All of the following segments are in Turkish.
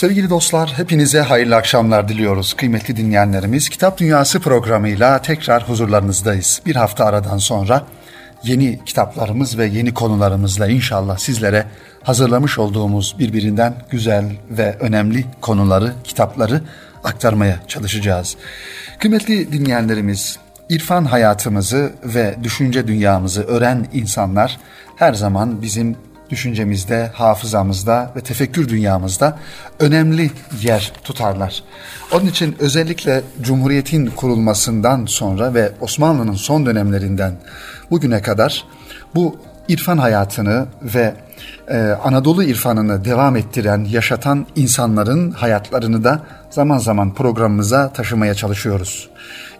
Sevgili dostlar, hepinize hayırlı akşamlar diliyoruz. Kıymetli dinleyenlerimiz, Kitap Dünyası programıyla tekrar huzurlarınızdayız. Bir hafta aradan sonra yeni kitaplarımız ve yeni konularımızla inşallah sizlere hazırlamış olduğumuz birbirinden güzel ve önemli konuları, kitapları aktarmaya çalışacağız. Kıymetli dinleyenlerimiz, irfan hayatımızı ve düşünce dünyamızı öğren insanlar her zaman bizim düşüncemizde, hafızamızda ve tefekkür dünyamızda önemli yer tutarlar. Onun için özellikle Cumhuriyet'in kurulmasından sonra ve Osmanlı'nın son dönemlerinden bugüne kadar bu irfan hayatını ve e, Anadolu irfanını devam ettiren, yaşatan insanların hayatlarını da zaman zaman programımıza taşımaya çalışıyoruz.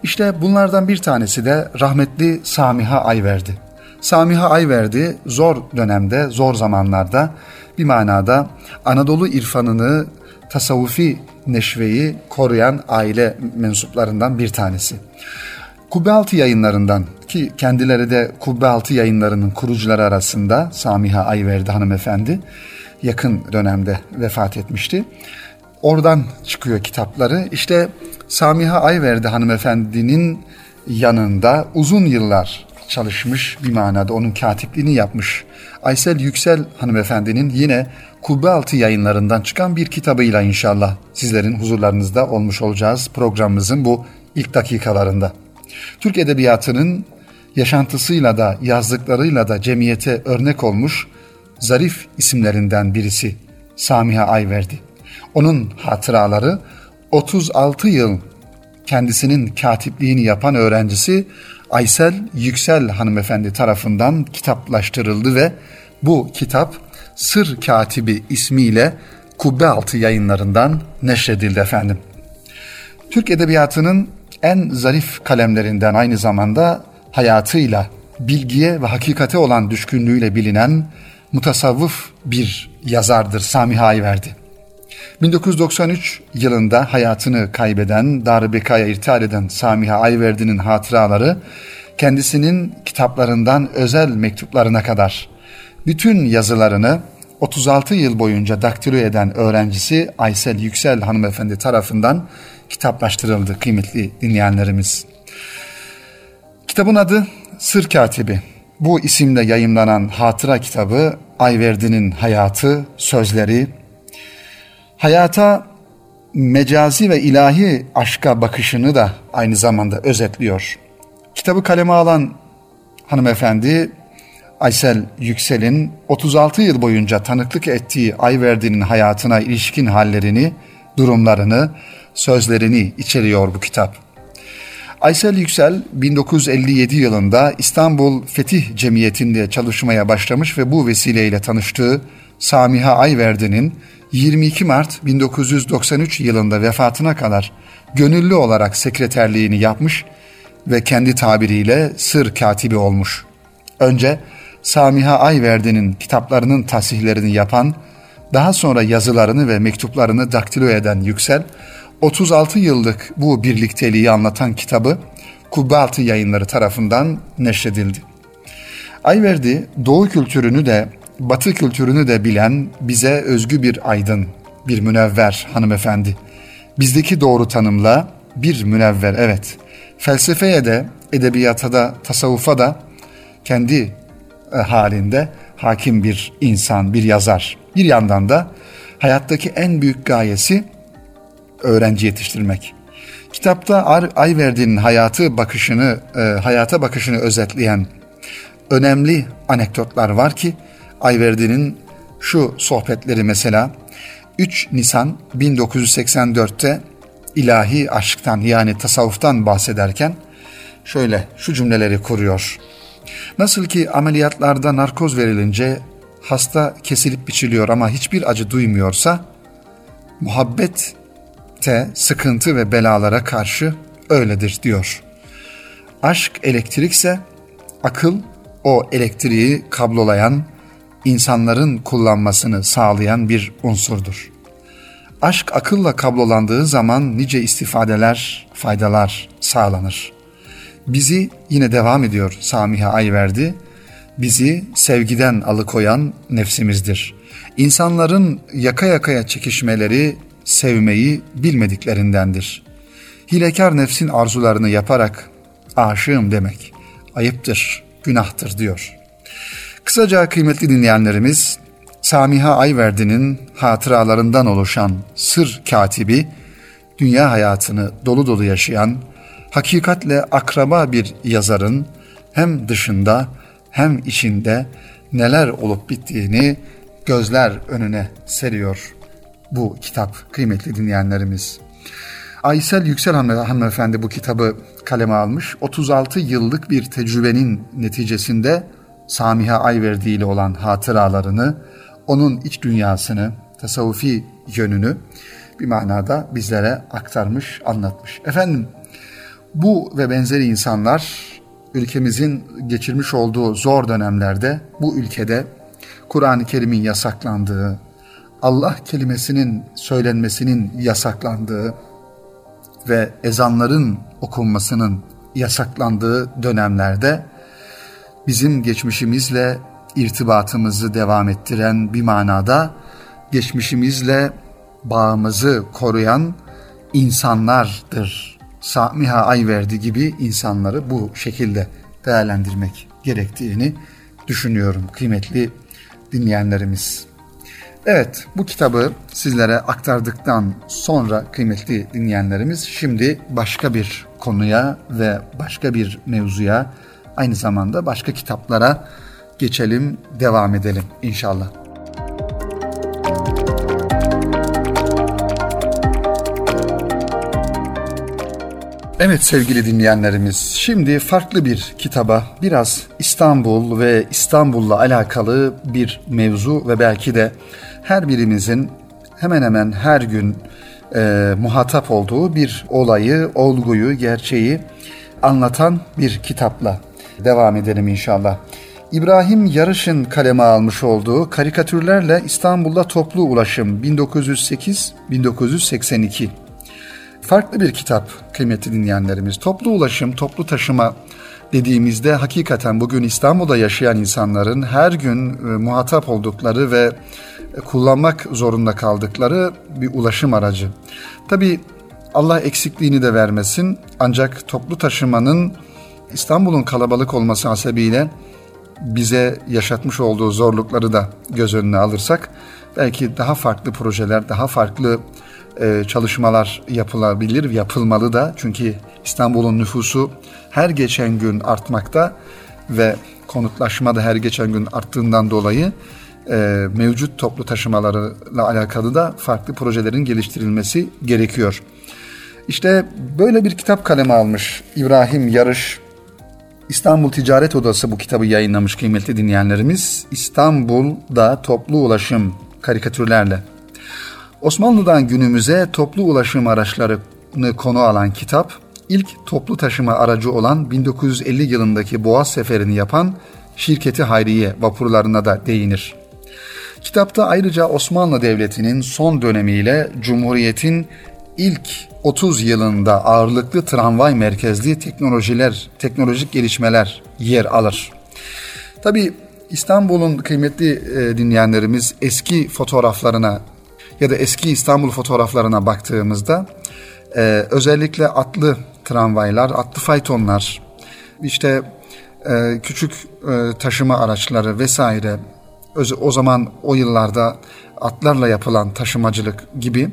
İşte bunlardan bir tanesi de rahmetli Samiha Ayverdi. Samiha Ayverdi zor dönemde, zor zamanlarda bir manada Anadolu irfanını, tasavvufi neşveyi koruyan aile mensuplarından bir tanesi. Kubbealtı yayınlarından ki kendileri de Kubbealtı yayınlarının kurucuları arasında Samiha Ayverdi hanımefendi yakın dönemde vefat etmişti. Oradan çıkıyor kitapları. İşte Samiha Ayverdi hanımefendinin yanında uzun yıllar çalışmış bir manada onun katipliğini yapmış. Aysel Yüksel hanımefendinin yine Kubbealtı yayınlarından çıkan bir kitabıyla inşallah sizlerin huzurlarınızda olmuş olacağız programımızın bu ilk dakikalarında. Türk Edebiyatı'nın yaşantısıyla da yazdıklarıyla da cemiyete örnek olmuş zarif isimlerinden birisi Samiha Ayverdi. Onun hatıraları 36 yıl kendisinin katipliğini yapan öğrencisi Aysel Yüksel hanımefendi tarafından kitaplaştırıldı ve bu kitap Sır Katibi ismiyle Kubbe Altı yayınlarından neşredildi efendim. Türk Edebiyatı'nın en zarif kalemlerinden aynı zamanda hayatıyla, bilgiye ve hakikate olan düşkünlüğüyle bilinen mutasavvıf bir yazardır Sami Ayverdi. 1993 yılında hayatını kaybeden, Darbeka'ya irtihal eden Samiha Ayverdi'nin hatıraları kendisinin kitaplarından özel mektuplarına kadar bütün yazılarını 36 yıl boyunca daktilo eden öğrencisi Aysel Yüksel hanımefendi tarafından kitaplaştırıldı kıymetli dinleyenlerimiz. Kitabın adı Sır Katibi. Bu isimle yayımlanan hatıra kitabı Ayverdi'nin hayatı, sözleri, hayata mecazi ve ilahi aşka bakışını da aynı zamanda özetliyor. Kitabı kaleme alan hanımefendi Aysel Yüksel'in 36 yıl boyunca tanıklık ettiği Ayverdi'nin hayatına ilişkin hallerini, durumlarını, sözlerini içeriyor bu kitap. Aysel Yüksel 1957 yılında İstanbul Fetih Cemiyeti'nde çalışmaya başlamış ve bu vesileyle tanıştığı Samiha Ayverdi'nin 22 Mart 1993 yılında vefatına kadar gönüllü olarak sekreterliğini yapmış ve kendi tabiriyle sır katibi olmuş. Önce Samiha Ayverdi'nin kitaplarının tasihlerini yapan, daha sonra yazılarını ve mektuplarını daktilo eden Yüksel, 36 yıllık bu birlikteliği anlatan kitabı Kubbaltı yayınları tarafından neşredildi. Ayverdi Doğu kültürünü de Batı kültürünü de bilen bize özgü bir aydın, bir münevver hanımefendi. Bizdeki doğru tanımla bir münevver evet. Felsefeye de, edebiyata da, tasavvufa da kendi e, halinde hakim bir insan, bir yazar. Bir yandan da hayattaki en büyük gayesi öğrenci yetiştirmek. Kitapta Ayverdi'nin hayatı bakışını, e, hayata bakışını özetleyen önemli anekdotlar var ki Ayverdi'nin şu sohbetleri mesela 3 Nisan 1984'te ilahi aşktan yani tasavvuftan bahsederken şöyle şu cümleleri kuruyor. Nasıl ki ameliyatlarda narkoz verilince hasta kesilip biçiliyor ama hiçbir acı duymuyorsa muhabbette sıkıntı ve belalara karşı öyledir diyor. Aşk elektrikse akıl o elektriği kablolayan insanların kullanmasını sağlayan bir unsurdur. Aşk akılla kablolandığı zaman nice istifadeler, faydalar sağlanır. Bizi yine devam ediyor Samiha Ayverdi, bizi sevgiden alıkoyan nefsimizdir. İnsanların yaka yakaya çekişmeleri sevmeyi bilmediklerindendir. Hilekar nefsin arzularını yaparak aşığım demek ayıptır, günahtır diyor. Kısaca kıymetli dinleyenlerimiz Samiha Ayverdi'nin hatıralarından oluşan Sır Katibi, dünya hayatını dolu dolu yaşayan, hakikatle akraba bir yazarın hem dışında hem içinde neler olup bittiğini gözler önüne seriyor bu kitap kıymetli dinleyenlerimiz. Aysel Yüksel hanımefendi bu kitabı kaleme almış. 36 yıllık bir tecrübenin neticesinde Samiha Ayverdi ile olan hatıralarını, onun iç dünyasını, tasavvufi yönünü bir manada bizlere aktarmış, anlatmış. Efendim bu ve benzeri insanlar ülkemizin geçirmiş olduğu zor dönemlerde bu ülkede Kur'an-ı Kerim'in yasaklandığı, Allah kelimesinin söylenmesinin yasaklandığı ve ezanların okunmasının yasaklandığı dönemlerde bizim geçmişimizle irtibatımızı devam ettiren bir manada geçmişimizle bağımızı koruyan insanlardır. Samiha Ayverdi gibi insanları bu şekilde değerlendirmek gerektiğini düşünüyorum kıymetli dinleyenlerimiz. Evet bu kitabı sizlere aktardıktan sonra kıymetli dinleyenlerimiz şimdi başka bir konuya ve başka bir mevzuya aynı zamanda başka kitaplara geçelim, devam edelim inşallah. Evet sevgili dinleyenlerimiz, şimdi farklı bir kitaba biraz İstanbul ve İstanbul'la alakalı bir mevzu ve belki de her birimizin hemen hemen her gün e, muhatap olduğu bir olayı, olguyu, gerçeği anlatan bir kitapla devam edelim inşallah. İbrahim Yarış'ın kaleme almış olduğu Karikatürlerle İstanbul'da Toplu Ulaşım 1908-1982 farklı bir kitap kıymetli dinleyenlerimiz. Toplu ulaşım, toplu taşıma dediğimizde hakikaten bugün İstanbul'da yaşayan insanların her gün e, muhatap oldukları ve e, kullanmak zorunda kaldıkları bir ulaşım aracı. Tabi Allah eksikliğini de vermesin ancak toplu taşımanın İstanbul'un kalabalık olması hasebiyle bize yaşatmış olduğu zorlukları da göz önüne alırsak belki daha farklı projeler, daha farklı e, çalışmalar yapılabilir, yapılmalı da. Çünkü İstanbul'un nüfusu her geçen gün artmakta ve konutlaşma da her geçen gün arttığından dolayı e, mevcut toplu taşımalarıyla alakalı da farklı projelerin geliştirilmesi gerekiyor. İşte böyle bir kitap kaleme almış İbrahim Yarış. İstanbul Ticaret Odası bu kitabı yayınlamış kıymetli dinleyenlerimiz. İstanbul'da toplu ulaşım karikatürlerle Osmanlı'dan günümüze toplu ulaşım araçlarını konu alan kitap, ilk toplu taşıma aracı olan 1950 yılındaki Boğaz seferini yapan şirketi Hayriye vapurlarına da değinir. Kitapta ayrıca Osmanlı Devleti'nin son dönemiyle Cumhuriyet'in ilk 30 yılında ağırlıklı tramvay merkezli teknolojiler, teknolojik gelişmeler yer alır. Tabi İstanbul'un kıymetli e, dinleyenlerimiz eski fotoğraflarına ya da eski İstanbul fotoğraflarına baktığımızda e, özellikle atlı tramvaylar, atlı faytonlar, işte e, küçük taşıma araçları vesaire o zaman o yıllarda atlarla yapılan taşımacılık gibi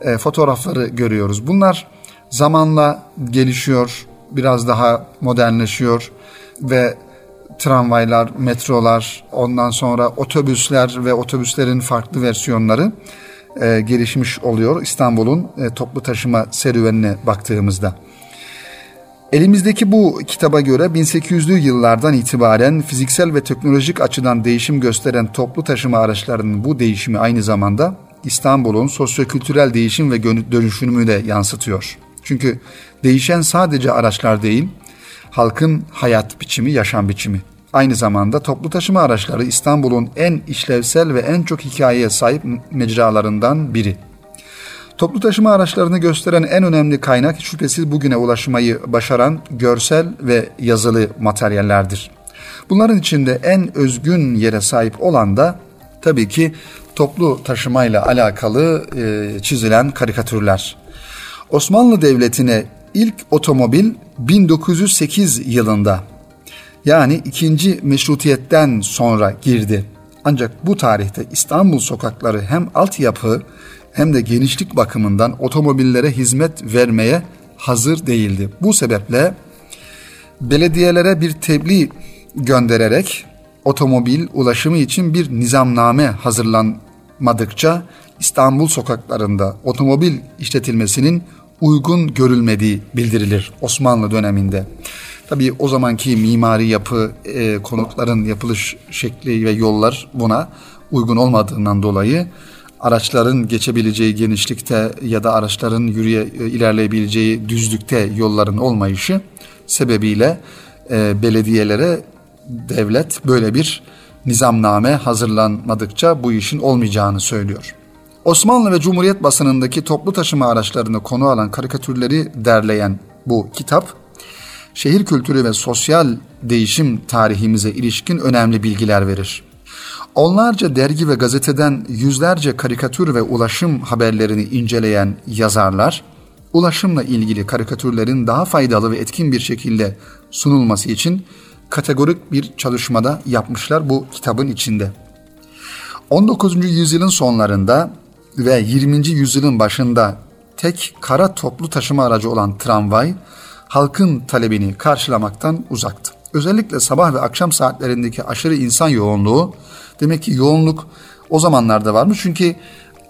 e, fotoğrafları görüyoruz. Bunlar zamanla gelişiyor, biraz daha modernleşiyor ve tramvaylar, metrolar, ondan sonra otobüsler ve otobüslerin farklı versiyonları e, gelişmiş oluyor İstanbul'un e, toplu taşıma serüvenine baktığımızda. Elimizdeki bu kitaba göre 1800'lü yıllardan itibaren fiziksel ve teknolojik açıdan değişim gösteren toplu taşıma araçlarının bu değişimi aynı zamanda İstanbul'un sosyokültürel değişim ve dönüşümünü de yansıtıyor. Çünkü değişen sadece araçlar değil, halkın hayat biçimi, yaşam biçimi. Aynı zamanda toplu taşıma araçları İstanbul'un en işlevsel ve en çok hikayeye sahip mecralarından biri. Toplu taşıma araçlarını gösteren en önemli kaynak şüphesiz bugüne ulaşmayı başaran görsel ve yazılı materyallerdir. Bunların içinde en özgün yere sahip olan da tabii ki toplu taşımayla alakalı e, çizilen karikatürler. Osmanlı Devleti'ne ilk otomobil 1908 yılında yani ikinci meşrutiyetten sonra girdi. Ancak bu tarihte İstanbul sokakları hem altyapı hem de genişlik bakımından otomobillere hizmet vermeye hazır değildi. Bu sebeple belediyelere bir tebliğ göndererek otomobil ulaşımı için bir nizamname hazırlanmadıkça İstanbul sokaklarında otomobil işletilmesinin uygun görülmediği bildirilir Osmanlı döneminde. Tabii o zamanki mimari yapı, e, konutların yapılış şekli ve yollar buna uygun olmadığından dolayı araçların geçebileceği genişlikte ya da araçların yürüye e, ilerleyebileceği düzlükte yolların olmayışı sebebiyle e, belediyelere devlet böyle bir nizamname hazırlanmadıkça bu işin olmayacağını söylüyor. Osmanlı ve Cumhuriyet basınındaki toplu taşıma araçlarını konu alan karikatürleri derleyen bu kitap, şehir kültürü ve sosyal değişim tarihimize ilişkin önemli bilgiler verir. Onlarca dergi ve gazeteden yüzlerce karikatür ve ulaşım haberlerini inceleyen yazarlar, ulaşımla ilgili karikatürlerin daha faydalı ve etkin bir şekilde sunulması için kategorik bir çalışmada yapmışlar bu kitabın içinde. 19. yüzyılın sonlarında ve 20. yüzyılın başında tek kara toplu taşıma aracı olan tramvay halkın talebini karşılamaktan uzaktı. Özellikle sabah ve akşam saatlerindeki aşırı insan yoğunluğu demek ki yoğunluk o zamanlarda varmış çünkü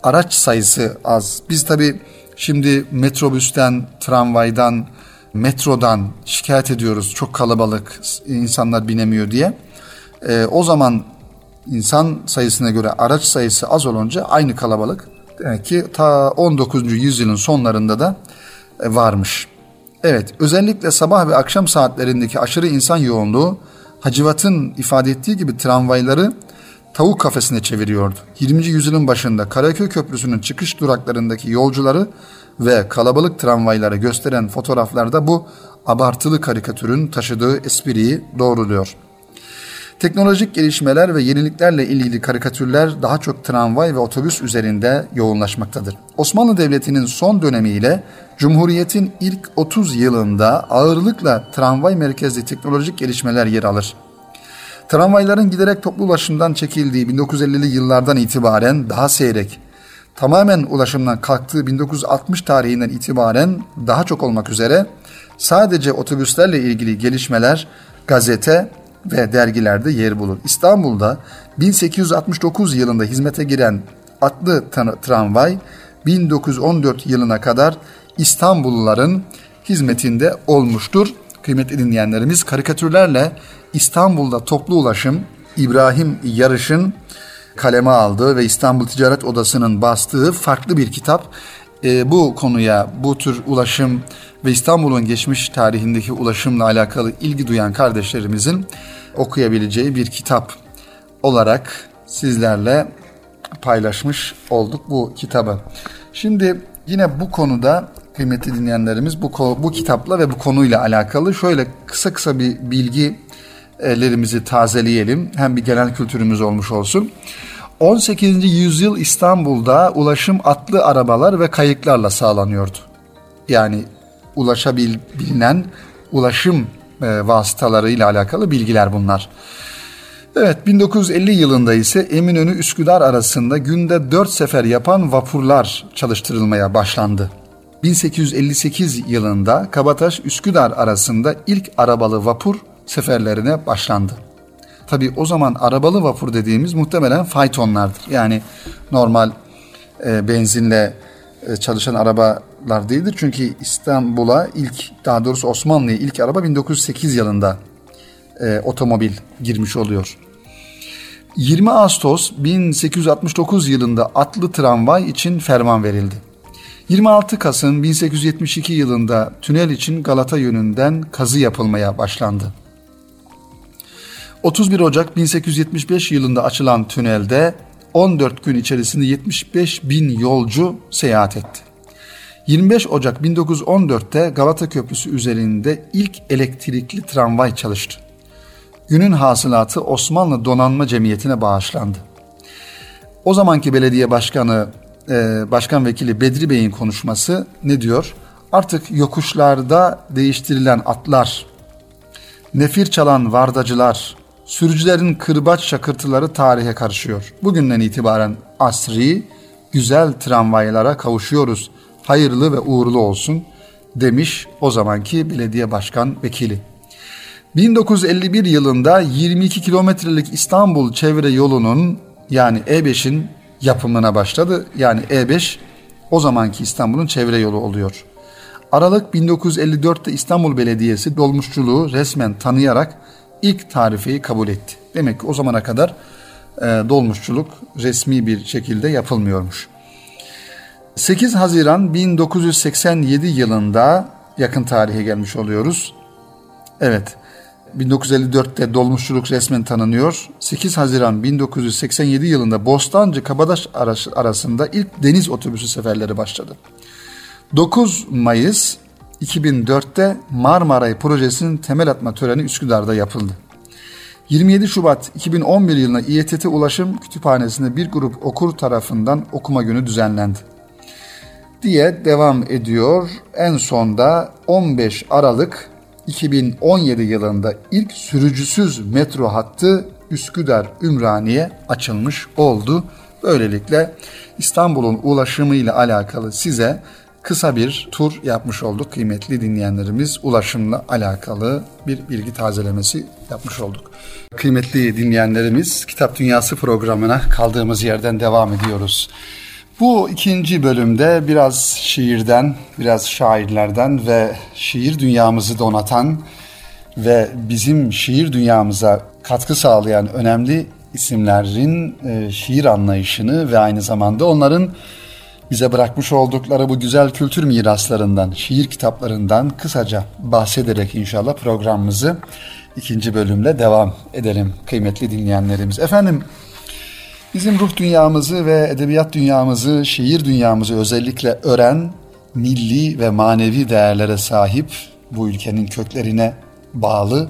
araç sayısı az. Biz tabi şimdi metrobüsten, tramvaydan, metrodan şikayet ediyoruz çok kalabalık insanlar binemiyor diye. E, o zaman insan sayısına göre araç sayısı az olunca aynı kalabalık demek ki ta 19. yüzyılın sonlarında da e, varmış. Evet özellikle sabah ve akşam saatlerindeki aşırı insan yoğunluğu Hacivat'ın ifade ettiği gibi tramvayları tavuk kafesine çeviriyordu. 20. yüzyılın başında Karaköy Köprüsü'nün çıkış duraklarındaki yolcuları ve kalabalık tramvayları gösteren fotoğraflarda bu abartılı karikatürün taşıdığı espriyi doğruluyor. Teknolojik gelişmeler ve yeniliklerle ilgili karikatürler daha çok tramvay ve otobüs üzerinde yoğunlaşmaktadır. Osmanlı Devleti'nin son dönemiyle Cumhuriyet'in ilk 30 yılında ağırlıkla tramvay merkezli teknolojik gelişmeler yer alır. Tramvayların giderek toplu ulaşımdan çekildiği 1950'li yıllardan itibaren daha seyrek, tamamen ulaşımdan kalktığı 1960 tarihinden itibaren daha çok olmak üzere sadece otobüslerle ilgili gelişmeler gazete ve dergilerde yer bulur. İstanbul'da 1869 yılında hizmete giren atlı tramvay 1914 yılına kadar İstanbulluların hizmetinde olmuştur. Kıymetli dinleyenlerimiz karikatürlerle İstanbul'da toplu ulaşım İbrahim Yarış'ın kaleme aldığı ve İstanbul Ticaret Odası'nın bastığı farklı bir kitap. E, bu konuya, bu tür ulaşım ve İstanbul'un geçmiş tarihindeki ulaşımla alakalı ilgi duyan kardeşlerimizin okuyabileceği bir kitap olarak sizlerle paylaşmış olduk bu kitabı. Şimdi yine bu konuda kıymetli dinleyenlerimiz bu bu kitapla ve bu konuyla alakalı şöyle kısa kısa bir bilgilerimizi tazeleyelim. Hem bir genel kültürümüz olmuş olsun. 18. yüzyıl İstanbul'da ulaşım atlı arabalar ve kayıklarla sağlanıyordu. Yani ulaşabilen ulaşım e, vasıtalarıyla alakalı bilgiler bunlar. Evet 1950 yılında ise Eminönü Üsküdar arasında günde 4 sefer yapan vapurlar çalıştırılmaya başlandı. 1858 yılında Kabataş Üsküdar arasında ilk arabalı vapur seferlerine başlandı. Tabi o zaman arabalı vapur dediğimiz muhtemelen faytonlardır. Yani normal e, benzinle e, çalışan arabalar değildir. Çünkü İstanbul'a ilk daha doğrusu Osmanlı'ya ilk araba 1908 yılında e, otomobil girmiş oluyor. 20 Ağustos 1869 yılında atlı tramvay için ferman verildi. 26 Kasım 1872 yılında tünel için Galata yönünden kazı yapılmaya başlandı. 31 Ocak 1875 yılında açılan tünelde 14 gün içerisinde 75 bin yolcu seyahat etti. 25 Ocak 1914'te Galata Köprüsü üzerinde ilk elektrikli tramvay çalıştı. Günün hasılatı Osmanlı Donanma Cemiyeti'ne bağışlandı. O zamanki belediye başkanı, e, başkan vekili Bedri Bey'in konuşması ne diyor? Artık yokuşlarda değiştirilen atlar, nefir çalan vardacılar, sürücülerin kırbaç şakırtıları tarihe karışıyor. Bugünden itibaren asri, güzel tramvaylara kavuşuyoruz. Hayırlı ve uğurlu olsun demiş o zamanki belediye başkan vekili. 1951 yılında 22 kilometrelik İstanbul çevre yolunun yani E5'in yapımına başladı. Yani E5 o zamanki İstanbul'un çevre yolu oluyor. Aralık 1954'te İstanbul Belediyesi dolmuşçuluğu resmen tanıyarak ilk tarifeyi kabul etti. Demek ki o zamana kadar e, dolmuşçuluk resmi bir şekilde yapılmıyormuş. 8 Haziran 1987 yılında yakın tarihe gelmiş oluyoruz. Evet 1954'te dolmuşçuluk resmen tanınıyor. 8 Haziran 1987 yılında Bostancı Kabadaş arasında ilk deniz otobüsü seferleri başladı. 9 Mayıs 2004'te Marmaray projesinin temel atma töreni Üsküdar'da yapıldı. 27 Şubat 2011 yılında İETT Ulaşım Kütüphanesi'nde bir grup okur tarafından okuma günü düzenlendi. Diye devam ediyor. En sonda 15 Aralık 2017 yılında ilk sürücüsüz metro hattı Üsküdar Ümraniye açılmış oldu. Böylelikle İstanbul'un ulaşımı ile alakalı size kısa bir tur yapmış olduk kıymetli dinleyenlerimiz. Ulaşımla alakalı bir bilgi tazelemesi yapmış olduk. Kıymetli dinleyenlerimiz Kitap Dünyası programına kaldığımız yerden devam ediyoruz. Bu ikinci bölümde biraz şiirden, biraz şairlerden ve şiir dünyamızı donatan ve bizim şiir dünyamıza katkı sağlayan önemli isimlerin e, şiir anlayışını ve aynı zamanda onların bize bırakmış oldukları bu güzel kültür miraslarından, şiir kitaplarından kısaca bahsederek inşallah programımızı ikinci bölümle devam edelim kıymetli dinleyenlerimiz. Efendim bizim ruh dünyamızı ve edebiyat dünyamızı, şiir dünyamızı özellikle öğren, milli ve manevi değerlere sahip bu ülkenin köklerine bağlı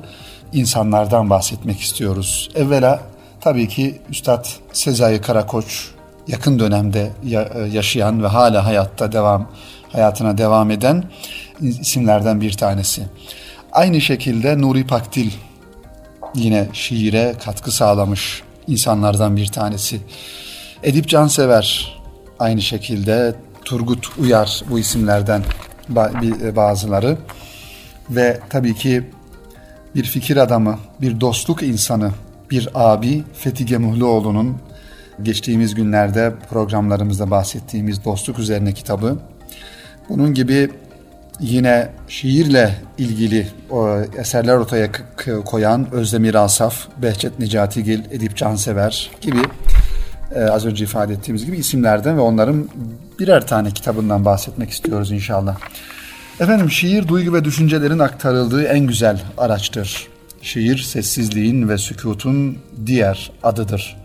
insanlardan bahsetmek istiyoruz. Evvela tabii ki Üstad Sezai Karakoç yakın dönemde e, yaşayan ve hala hayatta devam hayatına devam eden isimlerden bir tanesi. Aynı şekilde Nuri Pakdil yine şiire katkı sağlamış insanlardan bir tanesi. Edip Cansever aynı şekilde Turgut Uyar bu isimlerden bazıları ve tabii ki bir fikir adamı, bir dostluk insanı, bir abi Fethi Gemuhluoğlu'nun geçtiğimiz günlerde programlarımızda bahsettiğimiz Dostluk Üzerine kitabı. Bunun gibi yine şiirle ilgili o eserler ortaya koyan Özdemir Asaf, Behçet Necatigil, Edip Cansever gibi e, az önce ifade ettiğimiz gibi isimlerden ve onların birer tane kitabından bahsetmek istiyoruz inşallah. Efendim şiir duygu ve düşüncelerin aktarıldığı en güzel araçtır. Şiir sessizliğin ve sükutun diğer adıdır.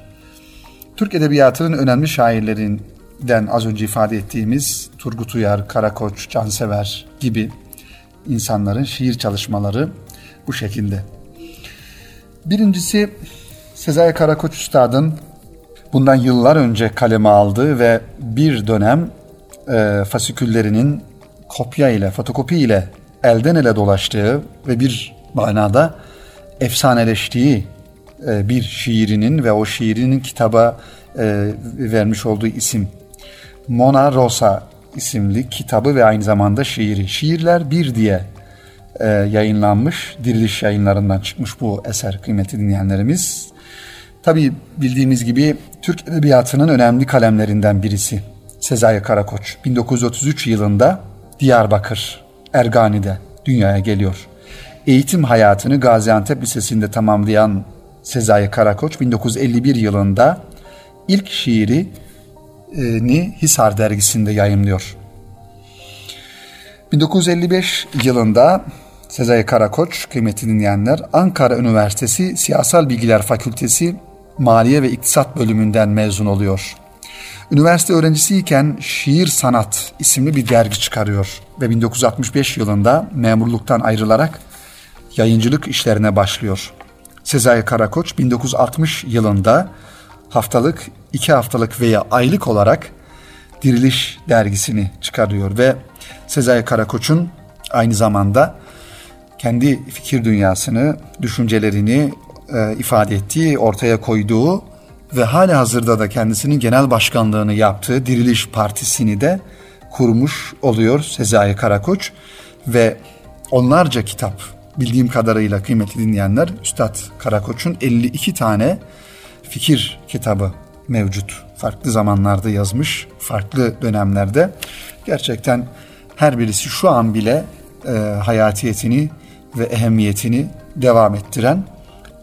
Türk Edebiyatı'nın önemli şairlerinden az önce ifade ettiğimiz Turgut Uyar, Karakoç, Cansever gibi insanların şiir çalışmaları bu şekilde. Birincisi Sezai Karakoç Üstad'ın bundan yıllar önce kaleme aldığı ve bir dönem e, fasiküllerinin kopya ile, fotokopi ile elden ele dolaştığı ve bir manada efsaneleştiği e, bir şiirinin ve o şiirinin kitaba e, vermiş olduğu isim Mona Rosa isimli kitabı ve aynı zamanda şiiri. Şiirler bir diye e, yayınlanmış, diriliş yayınlarından çıkmış bu eser kıymeti dinleyenlerimiz. Tabi bildiğimiz gibi Türk Edebiyatı'nın önemli kalemlerinden birisi Sezai Karakoç. 1933 yılında Diyarbakır, Ergani'de dünyaya geliyor. Eğitim hayatını Gaziantep Lisesi'nde tamamlayan Sezai Karakoç 1951 yılında ilk şiirini Hisar dergisinde yayımlıyor. 1955 yılında Sezai Karakoç, kıymetli dinleyenler, Ankara Üniversitesi Siyasal Bilgiler Fakültesi Maliye ve İktisat bölümünden mezun oluyor. Üniversite öğrencisiyken Şiir Sanat isimli bir dergi çıkarıyor ve 1965 yılında memurluktan ayrılarak yayıncılık işlerine başlıyor. Sezai Karakoç 1960 yılında haftalık, iki haftalık veya aylık olarak Diriliş dergisini çıkarıyor ve Sezai Karakoç'un aynı zamanda kendi fikir dünyasını, düşüncelerini e, ifade ettiği, ortaya koyduğu ve hala hazırda da kendisinin genel başkanlığını yaptığı Diriliş Partisi'ni de kurmuş oluyor Sezai Karakoç ve onlarca kitap bildiğim kadarıyla kıymetli dinleyenler Üstad Karakoç'un 52 tane fikir kitabı mevcut. Farklı zamanlarda yazmış, farklı dönemlerde. Gerçekten her birisi şu an bile e, hayatiyetini ve ehemmiyetini devam ettiren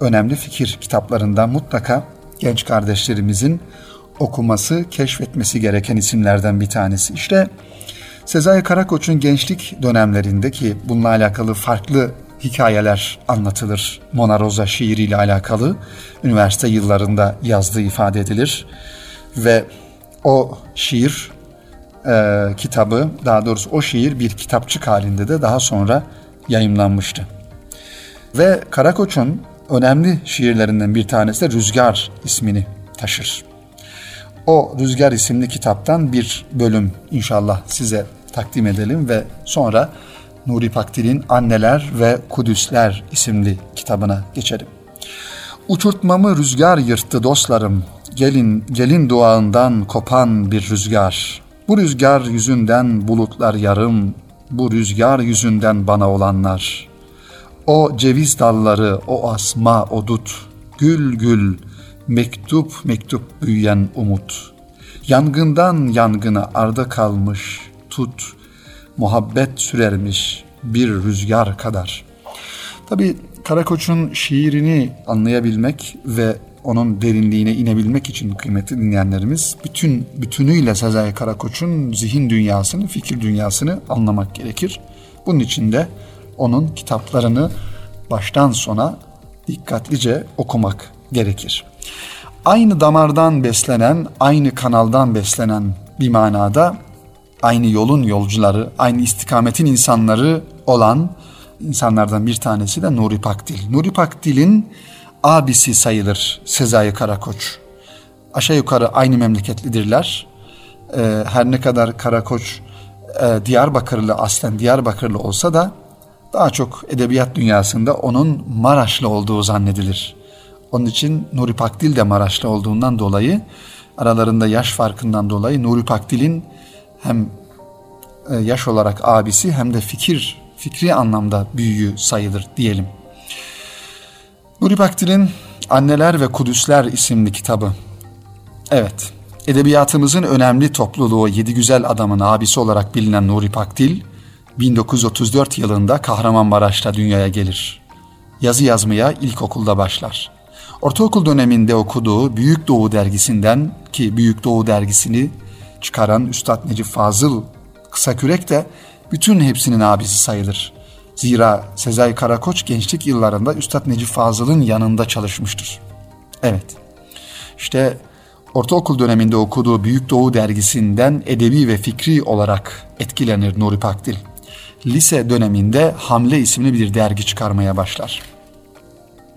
önemli fikir kitaplarından mutlaka genç kardeşlerimizin okuması, keşfetmesi gereken isimlerden bir tanesi. İşte Sezai Karakoç'un gençlik dönemlerinde ki bununla alakalı farklı hikayeler anlatılır. Mona Rosa şiiriyle alakalı üniversite yıllarında yazdığı ifade edilir. Ve o şiir e, kitabı, daha doğrusu o şiir bir kitapçık halinde de daha sonra yayımlanmıştı. Ve Karakoç'un önemli şiirlerinden bir tanesi de Rüzgar ismini taşır. O Rüzgar isimli kitaptan bir bölüm inşallah size takdim edelim ve sonra Nuri Pakdil'in Anneler ve Kudüsler isimli kitabına geçelim. Uçurtmamı rüzgar yırttı dostlarım, gelin gelin duağından kopan bir rüzgar. Bu rüzgar yüzünden bulutlar yarım, bu rüzgar yüzünden bana olanlar. O ceviz dalları, o asma, o dut, gül gül, mektup mektup büyüyen umut. Yangından yangına arda kalmış, tut, muhabbet sürermiş bir rüzgar kadar. Tabi Karakoç'un şiirini anlayabilmek ve onun derinliğine inebilmek için kıymetli dinleyenlerimiz bütün bütünüyle Sezai Karakoç'un zihin dünyasını, fikir dünyasını anlamak gerekir. Bunun için de onun kitaplarını baştan sona dikkatlice okumak gerekir. Aynı damardan beslenen, aynı kanaldan beslenen bir manada aynı yolun yolcuları, aynı istikametin insanları olan insanlardan bir tanesi de Nuri Pakdil. Nuri Pakdil'in abisi sayılır Sezai Karakoç. Aşağı yukarı aynı memleketlidirler. Ee, her ne kadar Karakoç e, Diyarbakırlı aslen Diyarbakırlı olsa da daha çok edebiyat dünyasında onun Maraşlı olduğu zannedilir. Onun için Nuri Pakdil de Maraşlı olduğundan dolayı aralarında yaş farkından dolayı Nuri Pakdil'in hem e, yaş olarak abisi hem de fikir fikri anlamda büyüğü sayılır diyelim. Nuri Pakdil'in Anneler ve Kudüsler isimli kitabı. Evet, edebiyatımızın önemli topluluğu Yedi Güzel Adamın abisi olarak bilinen Nuri Pakdil, 1934 yılında Kahramanmaraş'ta dünyaya gelir. Yazı yazmaya ilkokulda başlar. Ortaokul döneminde okuduğu Büyük Doğu dergisinden ki Büyük Doğu dergisini çıkaran Üstad Necip Fazıl Kısakürek de bütün hepsinin abisi sayılır. Zira Sezai Karakoç gençlik yıllarında Üstad Necip Fazıl'ın yanında çalışmıştır. Evet, işte ortaokul döneminde okuduğu Büyük Doğu dergisinden edebi ve fikri olarak etkilenir Nuri Pakdil. Lise döneminde Hamle isimli bir dergi çıkarmaya başlar.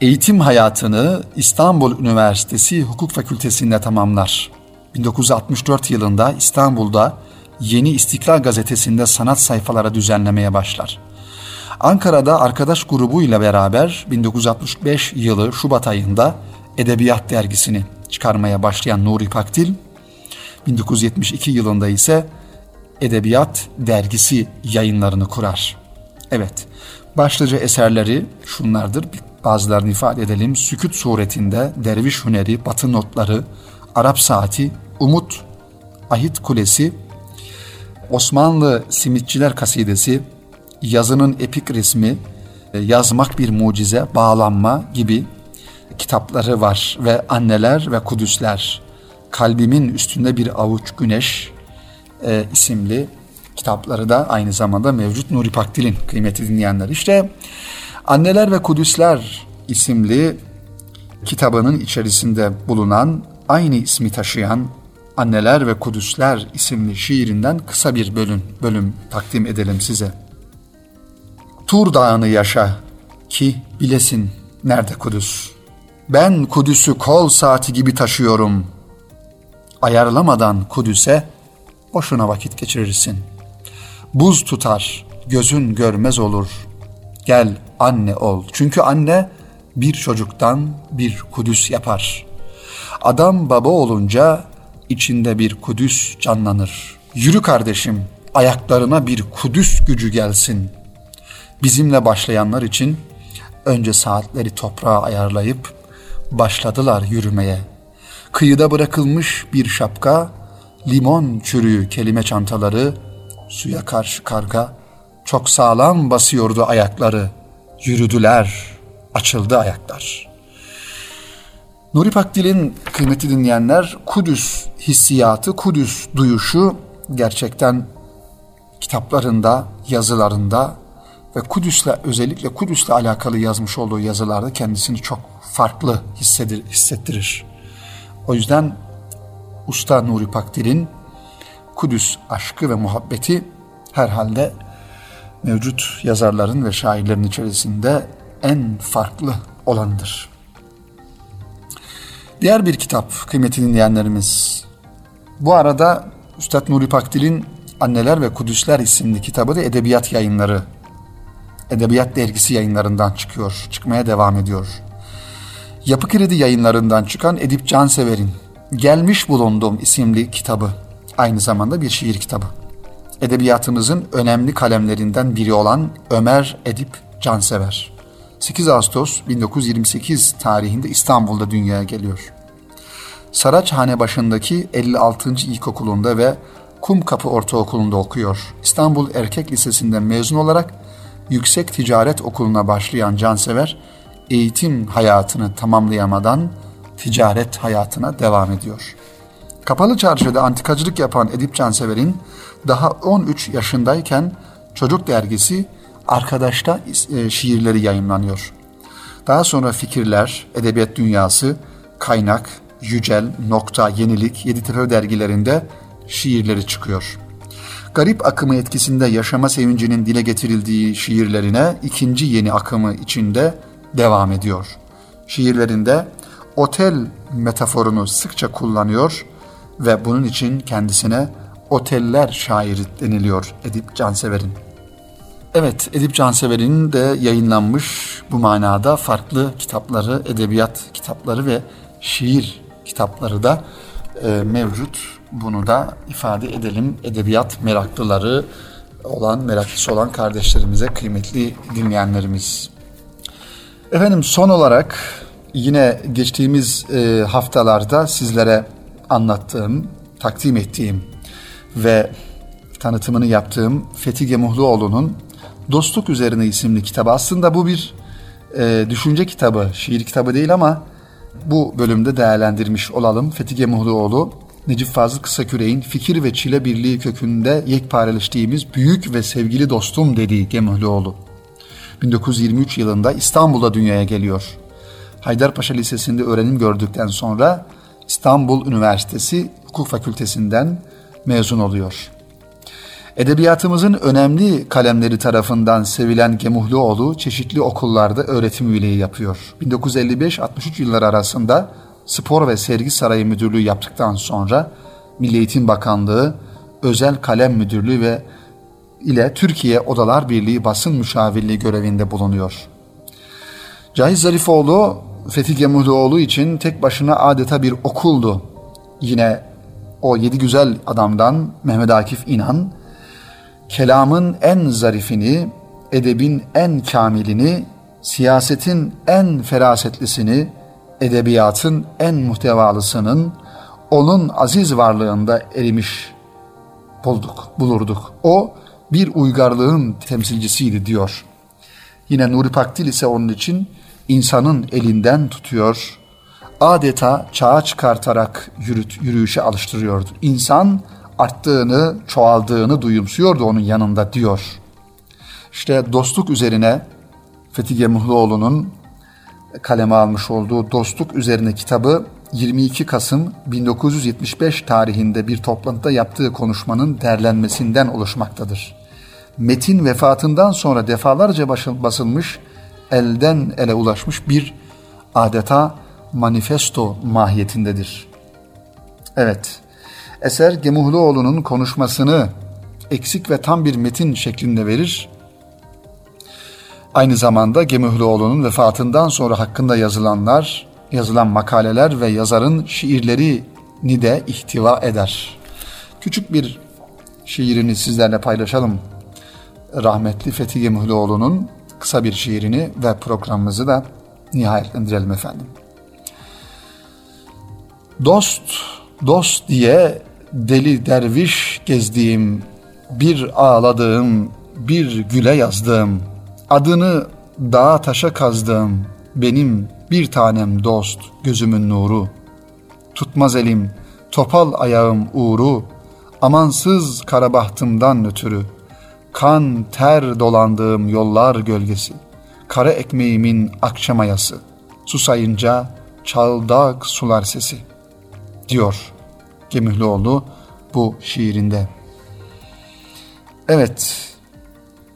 Eğitim hayatını İstanbul Üniversitesi Hukuk Fakültesi'nde tamamlar. 1964 yılında İstanbul'da Yeni İstiklal Gazetesi'nde sanat sayfalara düzenlemeye başlar. Ankara'da arkadaş grubuyla beraber 1965 yılı Şubat ayında Edebiyat dergisini çıkarmaya başlayan Nuri Pakdil, 1972 yılında ise Edebiyat dergisi yayınlarını kurar. Evet, başlıca eserleri şunlardır. Bazılarını ifade edelim. Sükut suretinde Derviş Hüneri, Batı Notları, Arap Saati, Umut, Ahit Kulesi, Osmanlı Simitçiler Kasidesi, yazının epik resmi, e, yazmak bir mucize, bağlanma gibi kitapları var ve anneler ve kudüsler, kalbimin üstünde bir avuç güneş e, isimli kitapları da aynı zamanda mevcut Nuri Pakdil'in kıymeti dinleyenler. İşte Anneler ve Kudüsler isimli kitabının içerisinde bulunan aynı ismi taşıyan Anneler ve Kudüsler isimli şiirinden kısa bir bölüm, bölüm takdim edelim size. Tur dağını yaşa ki bilesin nerede Kudüs. Ben Kudüs'ü kol saati gibi taşıyorum. Ayarlamadan Kudüs'e boşuna vakit geçirirsin. Buz tutar, gözün görmez olur. Gel anne ol. Çünkü anne bir çocuktan bir Kudüs yapar. Adam baba olunca içinde bir Kudüs canlanır. Yürü kardeşim, ayaklarına bir Kudüs gücü gelsin. Bizimle başlayanlar için önce saatleri toprağa ayarlayıp başladılar yürümeye. Kıyıda bırakılmış bir şapka, limon çürüğü kelime çantaları, suya karşı karga, çok sağlam basıyordu ayakları. Yürüdüler, açıldı ayaklar. Nuri Pakdil'in kıymeti dinleyenler Kudüs hissiyatı, Kudüs duyuşu gerçekten kitaplarında, yazılarında ve Kudüs'le özellikle Kudüs'le alakalı yazmış olduğu yazılarda kendisini çok farklı hissedir, hissettirir. O yüzden Usta Nuri Pakdil'in Kudüs aşkı ve muhabbeti herhalde mevcut yazarların ve şairlerin içerisinde en farklı olanıdır. Diğer bir kitap kıymetli dinleyenlerimiz. Bu arada Üstad Nuri Pakdil'in Anneler ve Kudüsler isimli kitabı da Edebiyat Yayınları, Edebiyat Dergisi yayınlarından çıkıyor, çıkmaya devam ediyor. Yapı Kredi yayınlarından çıkan Edip Cansever'in Gelmiş Bulundum isimli kitabı, aynı zamanda bir şiir kitabı. Edebiyatımızın önemli kalemlerinden biri olan Ömer Edip Cansever. 8 Ağustos 1928 tarihinde İstanbul'da dünyaya geliyor. Saraçhane başındaki 56. İlkokulu'nda ve Kumkapı Ortaokulu'nda okuyor. İstanbul Erkek Lisesi'nden mezun olarak Yüksek Ticaret Okulu'na başlayan Cansever, eğitim hayatını tamamlayamadan ticaret hayatına devam ediyor. Kapalı Çarşı'da antikacılık yapan Edip Cansever'in daha 13 yaşındayken Çocuk Dergisi Arkadaş'ta e, şiirleri yayınlanıyor. Daha sonra Fikirler, Edebiyat Dünyası, Kaynak, Yücel, Nokta, Yenilik, Yeditepe dergilerinde şiirleri çıkıyor. Garip akımı etkisinde yaşama sevincinin dile getirildiği şiirlerine ikinci yeni akımı içinde devam ediyor. Şiirlerinde otel metaforunu sıkça kullanıyor ve bunun için kendisine oteller şairi deniliyor Edip Cansever'in. Evet, Edip Cansever'in de yayınlanmış bu manada farklı kitapları, edebiyat kitapları ve şiir kitapları da e, mevcut. Bunu da ifade edelim. Edebiyat meraklıları olan, meraklısı olan kardeşlerimize, kıymetli dinleyenlerimiz. Efendim son olarak yine geçtiğimiz e, haftalarda sizlere anlattığım, takdim ettiğim ve tanıtımını yaptığım Fethi Gemuhluoğlu'nun Dostluk Üzerine isimli kitabı. Aslında bu bir e, düşünce kitabı, şiir kitabı değil ama bu bölümde değerlendirmiş olalım. Fethi Gemuhluoğlu, Necip Fazıl Kısaküre'in fikir ve çile birliği kökünde yekpareleştiğimiz büyük ve sevgili dostum dediği Gemuhluoğlu. 1923 yılında İstanbul'da dünyaya geliyor. Haydarpaşa Lisesi'nde öğrenim gördükten sonra İstanbul Üniversitesi Hukuk Fakültesinden mezun oluyor. Edebiyatımızın önemli kalemleri tarafından sevilen Gemuhluoğlu çeşitli okullarda öğretim üyeliği yapıyor. 1955-63 yılları arasında Spor ve Sergi Sarayı Müdürlüğü yaptıktan sonra Milli Eğitim Bakanlığı, Özel Kalem Müdürlüğü ve ile Türkiye Odalar Birliği basın müşavirliği görevinde bulunuyor. Cahit Zarifoğlu, Fethi Gemuhluoğlu için tek başına adeta bir okuldu. Yine o yedi güzel adamdan Mehmet Akif İnan, kelamın en zarifini, edebin en kamilini, siyasetin en ferasetlisini, edebiyatın en muhtevalısının onun aziz varlığında erimiş bulduk, bulurduk. O bir uygarlığın temsilcisiydi diyor. Yine Nuri Pakdil ise onun için insanın elinden tutuyor, adeta çağa çıkartarak yürüt, yürüyüşe alıştırıyordu. İnsan arttığını, çoğaldığını duyumsuyordu onun yanında diyor. İşte dostluk üzerine Fethi Gemuhluoğlu'nun kaleme almış olduğu Dostluk Üzerine kitabı 22 Kasım 1975 tarihinde bir toplantıda yaptığı konuşmanın derlenmesinden oluşmaktadır. Metin vefatından sonra defalarca basılmış, elden ele ulaşmış bir adeta manifesto mahiyetindedir. Evet, eser Gemuhluoğlu'nun konuşmasını eksik ve tam bir metin şeklinde verir. Aynı zamanda Gemuhluoğlu'nun vefatından sonra hakkında yazılanlar, yazılan makaleler ve yazarın şiirlerini de ihtiva eder. Küçük bir şiirini sizlerle paylaşalım. Rahmetli Fethi Gemuhluoğlu'nun kısa bir şiirini ve programımızı da nihayetlendirelim efendim. Dost, dost diye deli derviş gezdiğim, bir ağladığım, bir güle yazdığım, adını dağa taşa kazdığım, benim bir tanem dost, gözümün nuru. Tutmaz elim, topal ayağım uğru, amansız karabahtımdan ötürü, kan ter dolandığım yollar gölgesi, kara ekmeğimin akşam ayası, susayınca çaldak sular sesi, diyor Gemühlüoğlu bu şiirinde. Evet,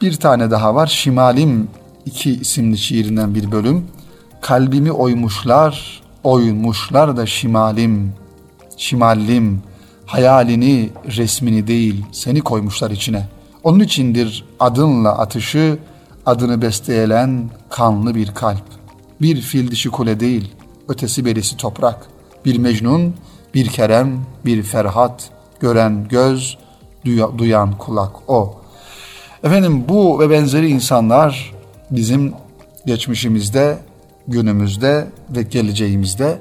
bir tane daha var. Şimalim iki isimli şiirinden bir bölüm. Kalbimi oymuşlar, oymuşlar da şimalim, şimallim, hayalini, resmini değil seni koymuşlar içine. Onun içindir adınla atışı, adını besteyelen kanlı bir kalp. Bir fil dişi kule değil, ötesi berisi toprak. Bir Mecnun, bir Kerem, bir Ferhat, gören göz, duyan kulak o. Efendim bu ve benzeri insanlar bizim geçmişimizde, günümüzde ve geleceğimizde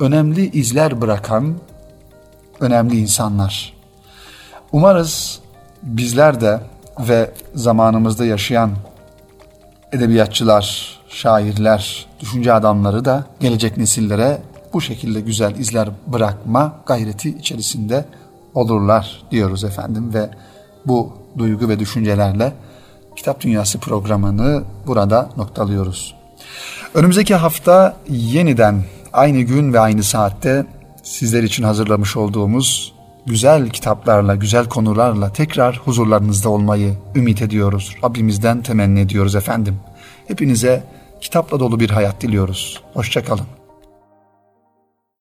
önemli izler bırakan önemli insanlar. Umarız bizler de ve zamanımızda yaşayan edebiyatçılar, şairler, düşünce adamları da gelecek nesillere bu şekilde güzel izler bırakma gayreti içerisinde olurlar diyoruz efendim ve bu duygu ve düşüncelerle Kitap Dünyası programını burada noktalıyoruz. Önümüzdeki hafta yeniden aynı gün ve aynı saatte sizler için hazırlamış olduğumuz güzel kitaplarla, güzel konularla tekrar huzurlarınızda olmayı ümit ediyoruz. Rabbimizden temenni ediyoruz efendim. Hepinize kitapla dolu bir hayat diliyoruz. Hoşçakalın.